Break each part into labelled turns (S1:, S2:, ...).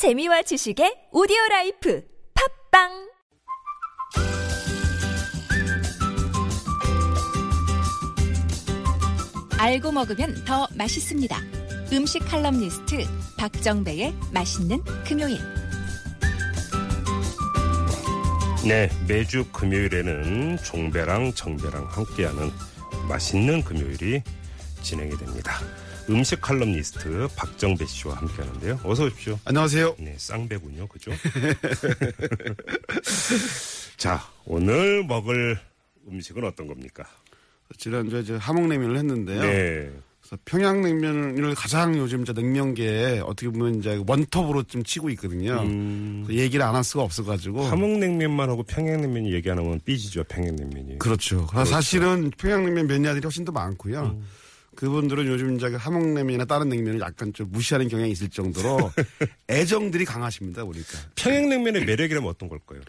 S1: 재미와 지식의 오디오 라이프 팟빵
S2: 알고 먹으면 더 맛있습니다. 음식 칼럼니스트 박정배의 맛있는 금요일.
S3: 네, 매주 금요일에는 종배랑 정배랑 함께하는 맛있는 금요일이 진행이 됩니다. 음식 칼럼니스트 박정배 씨와 함께 하는데요. 어서 오십시오.
S4: 안녕하세요.
S3: 네, 쌍배군요, 그죠? 자, 오늘 먹을 음식은 어떤 겁니까?
S4: 지난주에 저 함흥냉면을 했는데요.
S3: 네,
S4: 그래서 평양냉면을 가장 요즘 저 냉면계에 어떻게 보면 이제 원톱으로 좀 치고 있거든요. 그래서 얘기를 안 할 수가 없어가지고.
S3: 음. 함흥냉면만 하고 평양냉면이 얘기 안 하면 삐지죠, 평양냉면이.
S4: 그렇죠. 사실은 평양냉면 매니아들이 훨씬 더 많고요.
S3: 음.
S4: 그분들은 요즘 이제 그 함흥냉면이나 다른 냉면을 약간 좀 무시하는 경향이 있을 정도로 애정들이 강하십니다, 보니까.
S3: 평양냉면의 매력이라면 어떤 걸까요?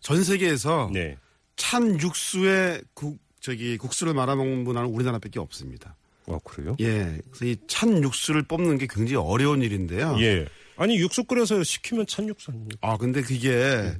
S4: 전 세계에서
S3: 네.
S4: 찬 육수에 국, 저기 국수를 말아먹는 문화는 우리나라밖에 없습니다.
S3: 아, 그래요?
S4: 예. 그래서 이 찬 육수를 뽑는 게 굉장히 어려운 일인데요.
S3: 예. 아니, 육수 끓여서 식히면 찬 육수 아닙니까?
S4: 아, 근데 그게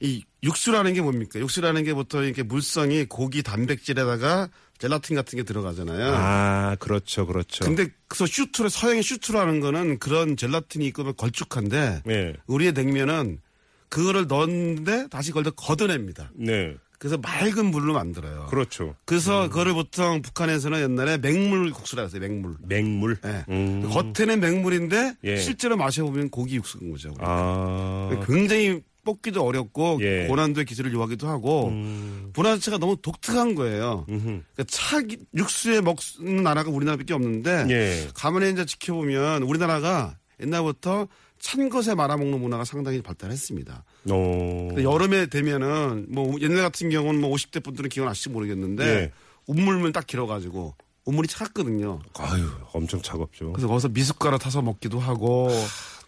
S4: 이 육수라는 게 뭡니까? 육수라는 게 보통 이렇게 물성이 고기 단백질에다가 젤라틴 같은 게 들어가잖아요.
S3: 아, 그렇죠, 그렇죠.
S4: 근데 그래서 수프로 서양의 수프라는 거는 그런 젤라틴이 있고 걸쭉한데
S3: 네.
S4: 우리의 냉면은 그거를 넣었는데 다시 더 걷어냅니다.
S3: 네.
S4: 그래서 맑은 물로 만들어요.
S3: 그렇죠.
S4: 그래서 그거를 보통 북한에서는 옛날에 맹물 국수라 했어요. 맹물.
S3: 맹물.
S4: 예.
S3: 음.
S4: 겉에는 맹물인데
S3: 예.
S4: 실제로 마셔보면 고기 육수인 거죠.
S3: 아.
S4: 굉장히 뽑기도 어렵고
S3: 예.
S4: 고난도의 기술을 요하기도 하고
S3: 음.
S4: 문화 자체가 너무 독특한 거예요. 그러니까 차 육수에 먹는 나라가 우리나라밖에 없는데
S3: 예.
S4: 가만히 이제 지켜보면 우리나라가 옛날부터 찬 것에 말아먹는 문화가 상당히 발달했습니다.
S3: 어.
S4: 여름에 되면은 뭐 옛날 같은 경우는 뭐 50대 분들은 기억나실지 모르겠는데
S3: 예.
S4: 우물물 딱 길어가지고 우물이 차갑거든요.
S3: 아유, 엄청 차갑죠.
S4: 그래서 거기서 미숫가루 타서 먹기도 하고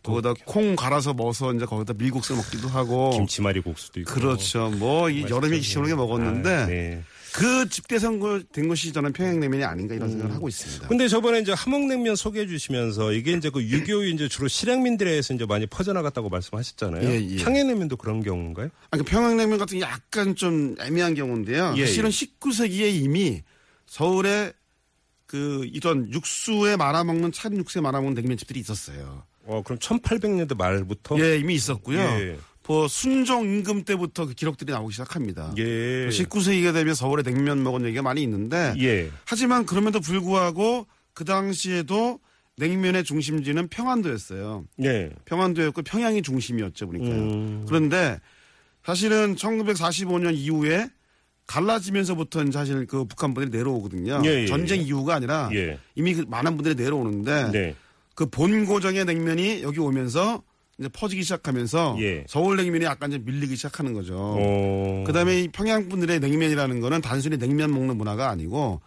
S4: 거기다 콩 갈아서 먹어서 이제 거기다 밀국수 먹기도 하고
S3: 김치말이 국수도 있고.
S4: 그렇죠. 뭐 이 여름에 시원하게 먹었는데
S3: 아, 네.
S4: 그 집대성된 것이 저는 평양냉면이 아닌가 이런 생각을 하고 있습니다.
S3: 근데 저번에 이제 함흥냉면 소개해 주시면서 이게 이제 그6.25 이제 주로 실향민들에 의해서 이제 많이 퍼져나갔다고 말씀하셨잖아요.
S4: 예, 예.
S3: 평양냉면도 그런 경우인가요?
S4: 아니, 그 평양냉면 같은 게 약간 좀 애매한 경우인데요.
S3: 예,
S4: 사실은
S3: 예.
S4: 19세기에 이미 서울에 그 이런 육수에 말아먹는 찬 육수에 말아먹는 냉면집들이 있었어요.
S3: 어, 그럼 1800년대 말부터
S4: 예, 이미 있었고요.
S3: 예.
S4: 뭐 순종 임금 때부터 그 기록들이 나오기 시작합니다.
S3: 예.
S4: 19세기가 되면 서울에 냉면 먹은 얘기가 많이 있는데
S3: 예.
S4: 하지만 그럼에도 불구하고 그 당시에도 냉면의 중심지는 평안도였어요.
S3: 예.
S4: 평안도였고 평양이 중심이었죠, 보니까요.
S3: 음.
S4: 그런데 사실은 1945년 이후에 갈라지면서부터 사실 그 북한 분들이 내려오거든요.
S3: 예, 예,
S4: 전쟁
S3: 예.
S4: 이후가 아니라
S3: 예.
S4: 이미 그 많은 분들이 내려오는데
S3: 네.
S4: 그 본고정의 냉면이 여기 오면서 이제 퍼지기 시작하면서
S3: 예.
S4: 서울 냉면이 약간 이제 밀리기 시작하는 거죠.
S3: 어.
S4: 그다음에 이 평양 분들의 냉면이라는 거는 단순히 냉면 먹는 문화가 아니고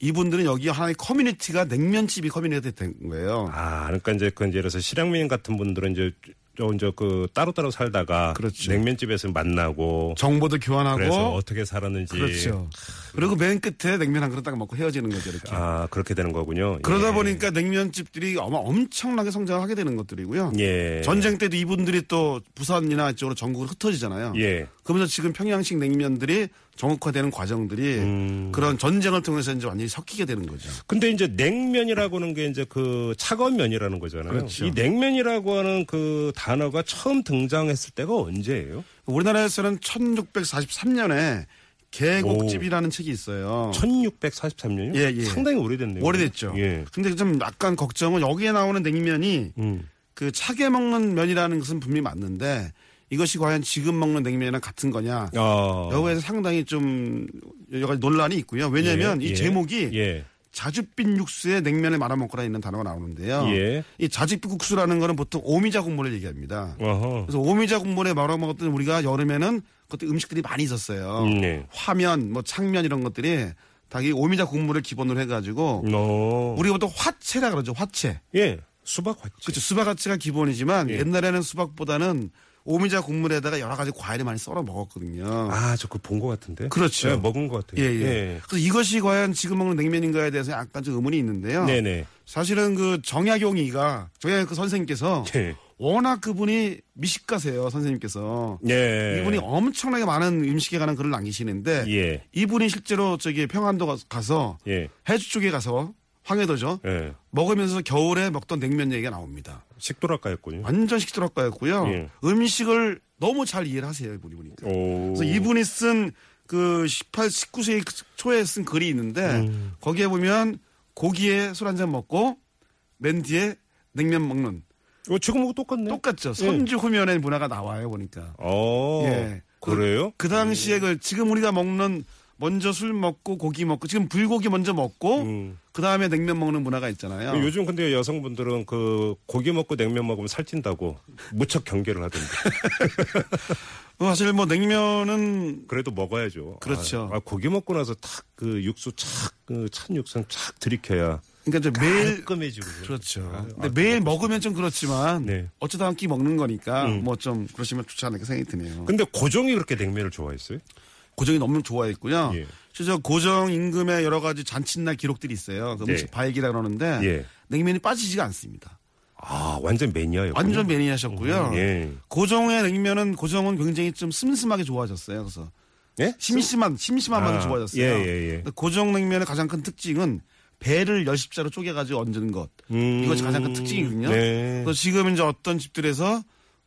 S4: 이분들은 여기 하나의 커뮤니티가 냉면집이 커뮤니티가 된 거예요.
S3: 아, 그러니까 이제 그 이제 그래서 실향민 같은 분들은 이제 저 이제 그 따로따로 살다가
S4: 그렇죠.
S3: 냉면집에서 만나고
S4: 정보도 교환하고
S3: 그래서 어떻게 살았는지
S4: 그렇죠. 그리고 맨 끝에 냉면 한 그릇 딱 먹고 헤어지는 거죠, 이렇게.
S3: 아 그렇게 되는 거군요.
S4: 그러다
S3: 예.
S4: 보니까 냉면집들이 아마 엄청나게 성장하게 되는 것들이고요.
S3: 예.
S4: 전쟁 때도 이분들이 또 부산이나 이쪽으로 전국으로 흩어지잖아요.
S3: 예.
S4: 그러면서 지금 평양식 냉면들이 정국화되는 과정들이
S3: 음.
S4: 그런 전쟁을 통해서 이제 완전히 섞이게 되는 거죠.
S3: 근데 이제 냉면이라고 하는 게 이제 그 차가운 면이라는 거잖아요.
S4: 그렇죠.
S3: 이 냉면이라고 하는 그 단어가 처음 등장했을 때가 언제예요?
S4: 우리나라에서는 1643년에 계곡집이라는 책이 있어요.
S3: 1643년이요?
S4: 예, 예.
S3: 상당히 오래됐네요.
S4: 오래됐죠.
S3: 예.
S4: 근데 좀 약간 걱정은 여기에 나오는 냉면이
S3: 음.
S4: 그 차게 먹는 면이라는 것은 분명히 맞는데 이것이 과연 지금 먹는 냉면이랑 같은 거냐.
S3: 아.
S4: 여기에서 상당히 좀 여러 가지 논란이 있고요. 왜냐하면
S3: 예,
S4: 이
S3: 예.
S4: 제목이
S3: 예.
S4: 자줏빛 육수에 냉면을 말아 먹거나 있는 단어가 나오는데요.
S3: 예.
S4: 이 자줏빛 국수라는 거는 보통 오미자 국물을 얘기합니다.
S3: 어허.
S4: 그래서 오미자 국물에 말아 먹었던 우리가 여름에는 그때 음식들이 많이 있었어요.
S3: 음, 네.
S4: 화면, 뭐 창면 이런 것들이 다이 오미자 국물을 기본으로 해가지고
S3: 어.
S4: 우리가 보통 화채라 그러죠. 화채.
S3: 예. 수박 화채.
S4: 그렇죠. 수박 화채가 기본이지만
S3: 예.
S4: 옛날에는 수박보다는 오미자 국물에다가 여러 가지 과일을 많이 썰어 먹었거든요.
S3: 아, 저 그거 본 것 같은데.
S4: 그렇죠.
S3: 예, 먹은 것 같아요.
S4: 예, 예. 그래서 이것이 과연 지금 먹는 냉면인가에 대해서 약간 좀 의문이 있는데요.
S3: 네네.
S4: 사실은 그 정약용이가 정약 그 선생님께서
S3: 예.
S4: 워낙 그분이 미식가세요 선생님께서
S3: 예.
S4: 이분이 엄청나게 많은 음식에 관한 글을 남기시는데
S3: 예.
S4: 이분이 실제로 저기 평안도 가- 가서
S3: 예.
S4: 해주 쪽에 가서 황해도죠
S3: 예.
S4: 먹으면서 겨울에 먹던 냉면 얘기가 나옵니다.
S3: 식도락가였군요.
S4: 완전 식도락가였고요.
S3: 예.
S4: 음식을 너무 잘 이해를 하세요 이분이 보니까.
S3: 오.
S4: 그래서 이분이 쓴 그 18, 19세기 초에 쓴 글이 있는데
S3: 음.
S4: 거기에 보면 고기에 술 한 잔 먹고 맨 뒤에 냉면 먹는
S3: 어, 지금하고 똑같네.
S4: 똑같죠. 선주 후면의 문화가 나와요 보니까.
S3: 어.
S4: 예.
S3: 그래요?
S4: 그 당시에 그 지금 우리가 먹는 먼저 술 먹고 고기 먹고 지금 불고기 먼저 먹고
S3: 음.
S4: 그 다음에 냉면 먹는 문화가 있잖아요.
S3: 요즘 근데 여성분들은 그 고기 먹고 냉면 먹으면 살찐다고 무척 경계를 하던데.
S4: 사실 뭐 냉면은
S3: 그래도 먹어야죠.
S4: 그렇죠.
S3: 아, 아, 고기 먹고 나서 탁 그 육수 착, 그찬 육수는 착 들이켜야
S4: 그러니까 이제 매일
S3: 깔끔해지고.
S4: 그렇죠.
S3: 아,
S4: 근데
S3: 아,
S4: 매일 먹으면 좀 그렇지만
S3: 네.
S4: 어쩌다 한 끼 먹는 거니까
S3: 음.
S4: 뭐좀 그러시면 좋지 않을까 생각이 드네요.
S3: 근데 고종이 그렇게 냉면을 좋아했어요?
S4: 고정이 너무 좋아했고요.
S3: 예.
S4: 실제 고정 임금의 여러 가지 잔칫날 기록들이 있어요. 그 음식
S3: 네.
S4: 바익이라 그러는데
S3: 예.
S4: 냉면이 빠지지가 않습니다.
S3: 아, 완전 매니아였군요.
S4: 완전 매니아셨고요.
S3: 예. 고종의
S4: 고정의 냉면은 고정은 굉장히 좀 슴슴하게 좋아하셨어요. 그래서
S3: 예?
S4: 심심한 심심한 맛을
S3: 아,
S4: 좋아하셨어요.
S3: 예, 예, 예.
S4: 고정 냉면의 가장 큰 특징은 배를 열십자로 쪼개가지고 얹는 것.
S3: 음.
S4: 이것이 가장 큰 특징이거든요.
S3: 네.
S4: 그래서 지금 이제 어떤 집들에서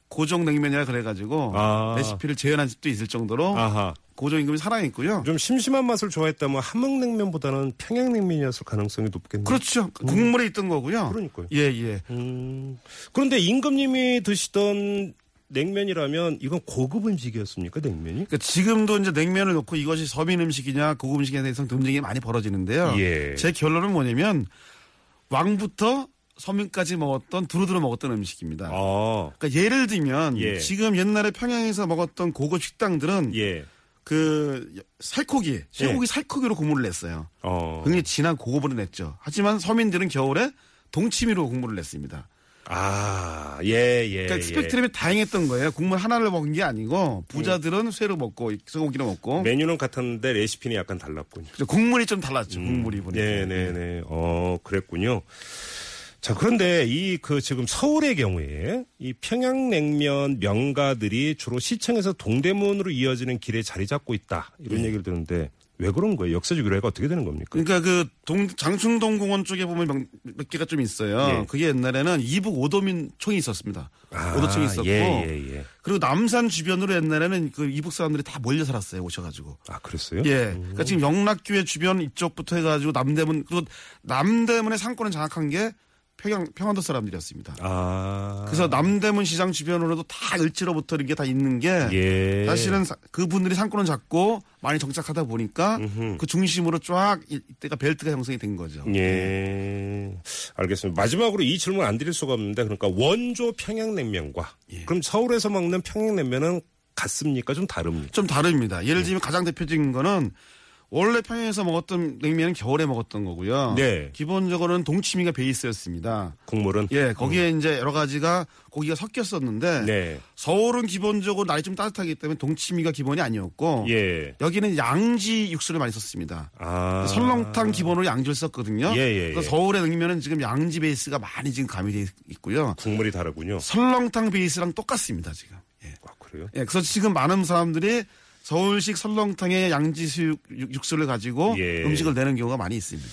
S4: 고정 냉면이라 그래가지고
S3: 아.
S4: 레시피를 재현한 집도 있을 정도로
S3: 아하.
S4: 고정 임금이 살아있고요.
S3: 좀 심심한 맛을 좋아했다면 함흥냉면보다는 평양냉면이었을 가능성이 높겠네요.
S4: 그렇죠. 국물에 있던 거고요.
S3: 그러니까요.
S4: 예, 예.
S3: 음. 그런데 임금님이 드시던 냉면이라면 이건 고급 음식이었습니까, 냉면이?
S4: 그러니까 지금도 이제 냉면을 놓고 이것이 서민 음식이냐 고급 음식에 대해서 논쟁이 많이 벌어지는데요.
S3: 예.
S4: 제 결론은 뭐냐면 왕부터 서민까지 먹었던 두루두루 먹었던 음식입니다.
S3: 아,
S4: 그러니까 예를 들면
S3: 예.
S4: 지금 옛날에 평양에서 먹었던 고급 식당들은
S3: 예.
S4: 그 살코기, 쇠고기 살코기로 국물을 냈어요.
S3: 어.
S4: 굉장히 진한 고급으로 냈죠. 하지만 서민들은 겨울에 동치미로 국물을 냈습니다.
S3: 아, 예, 예.
S4: 그러니까
S3: 예.
S4: 스펙트럼이 다양했던 거예요. 국물 하나를 먹은 게 아니고 부자들은 쇠로 먹고 쇠고기로 먹고
S3: 메뉴는 같았는데 레시피는 약간 달랐군요.
S4: 그래서 국물이 좀 달랐죠. 국물이 보니까.
S3: 네, 네, 네. 어, 그랬군요. 자, 그런데 이 그 지금 서울의 경우에 이 평양냉면 명가들이 주로 시청에서 동대문으로 이어지는 길에 자리 잡고 있다. 이런 얘기를 듣는데 왜 그런 거예요? 역사적 유래가 어떻게 되는 겁니까?
S4: 그러니까 그 동, 장충동 공원 쪽에 보면 명- 몇 개가 좀 있어요.
S3: 예.
S4: 그게 옛날에는 이북 오도민 총이 있었습니다.
S3: 아,
S4: 오도청이 있었고.
S3: 예, 예, 예.
S4: 그리고 남산 주변으로 옛날에는 그 이북 사람들이 다 몰려 살았어요. 오셔가지고.
S3: 아, 그랬어요?
S4: 예. 그러니까 지금 영락교회 주변 이쪽부터 해가지고 남대문 그리고 남대문의 상권을 장악한 게 평양 평안도 사람들이었습니다.
S3: 아.
S4: 그래서 남대문 시장 주변으로도 다 을지로부터 이렇게 다 있는 게
S3: 예.
S4: 사실은 사- 그분들이 상권을 잡고 많이 정착하다 보니까 그 중심으로 쫙 이- 이때가 벨트가 형성이 된 거죠.
S3: 예. 알겠습니다. 마지막으로 이 질문 안 드릴 수가 없는데 그러니까 원조 평양냉면과
S4: 예.
S3: 그럼 서울에서 먹는 평양냉면은 같습니까? 좀 다릅니까?
S4: 좀 다릅니다. 예를 들면 가장 대표적인 거는 원래 평양에서 먹었던 냉면은 겨울에 먹었던 거고요.
S3: 네.
S4: 기본적으로는 동치미가 베이스였습니다.
S3: 국물은
S4: 예, 거기에 이제 여러 가지가 고기가 섞였었는데
S3: 네.
S4: 서울은 기본적으로 날이 좀 따뜻하기 때문에 동치미가 기본이 아니었고
S3: 예.
S4: 여기는 양지 육수를 많이 썼습니다.
S3: 아.
S4: 설렁탕 기본으로 양지를 썼거든요.
S3: 예, 예, 예.
S4: 서울의 냉면은 지금 양지 베이스가 많이 지금 가미되어 있고요.
S3: 국물이 다르군요.
S4: 설렁탕 베이스랑 똑같습니다, 지금. 예.
S3: 아, 그래요?
S4: 예, 그래서 지금 많은 사람들이 서울식 설렁탕에 양지 수육 육- 육수를 가지고
S3: 예.
S4: 음식을 내는 경우가 많이 있습니다.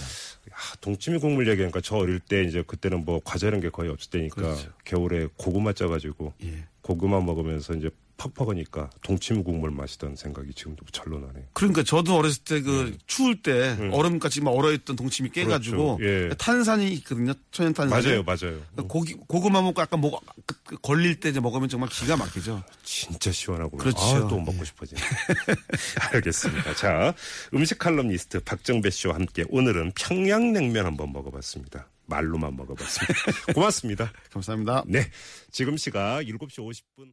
S3: 아, 동치미 국물 얘기하니까 저 어릴 때 이제 그때는 뭐 과자 이런 게 거의 없을 때니까
S4: 그렇죠.
S3: 겨울에 고구마 쪄가지고
S4: 예.
S3: 고구마 먹으면서 이제 퍽퍽하니까 동치미 국물 마시던 생각이 지금도 절로 나네요.
S4: 그러니까 저도 어렸을 때그 추울 때 얼음같이 막 얼어있던 동치미 깨가지고
S3: 음. 그렇죠. 예.
S4: 탄산이 있거든요. 천연 탄산.
S3: 맞아요, 맞아요.
S4: 고기 고구마 먹고 약간 목 그- 그 걸릴 때 이제 먹으면 정말 기가 막히죠.
S3: 진짜 시원하고
S4: 그렇죠.
S3: 아, 또 먹고 싶어지네. 알겠습니다. 자, 음식 칼럼니스트 박정배 씨와 함께 오늘은 평양냉면 한번 먹어봤습니다. 말로만 먹어봤습니다. 고맙습니다.
S4: 감사합니다.
S3: 네, 지금 시각 7시 50분.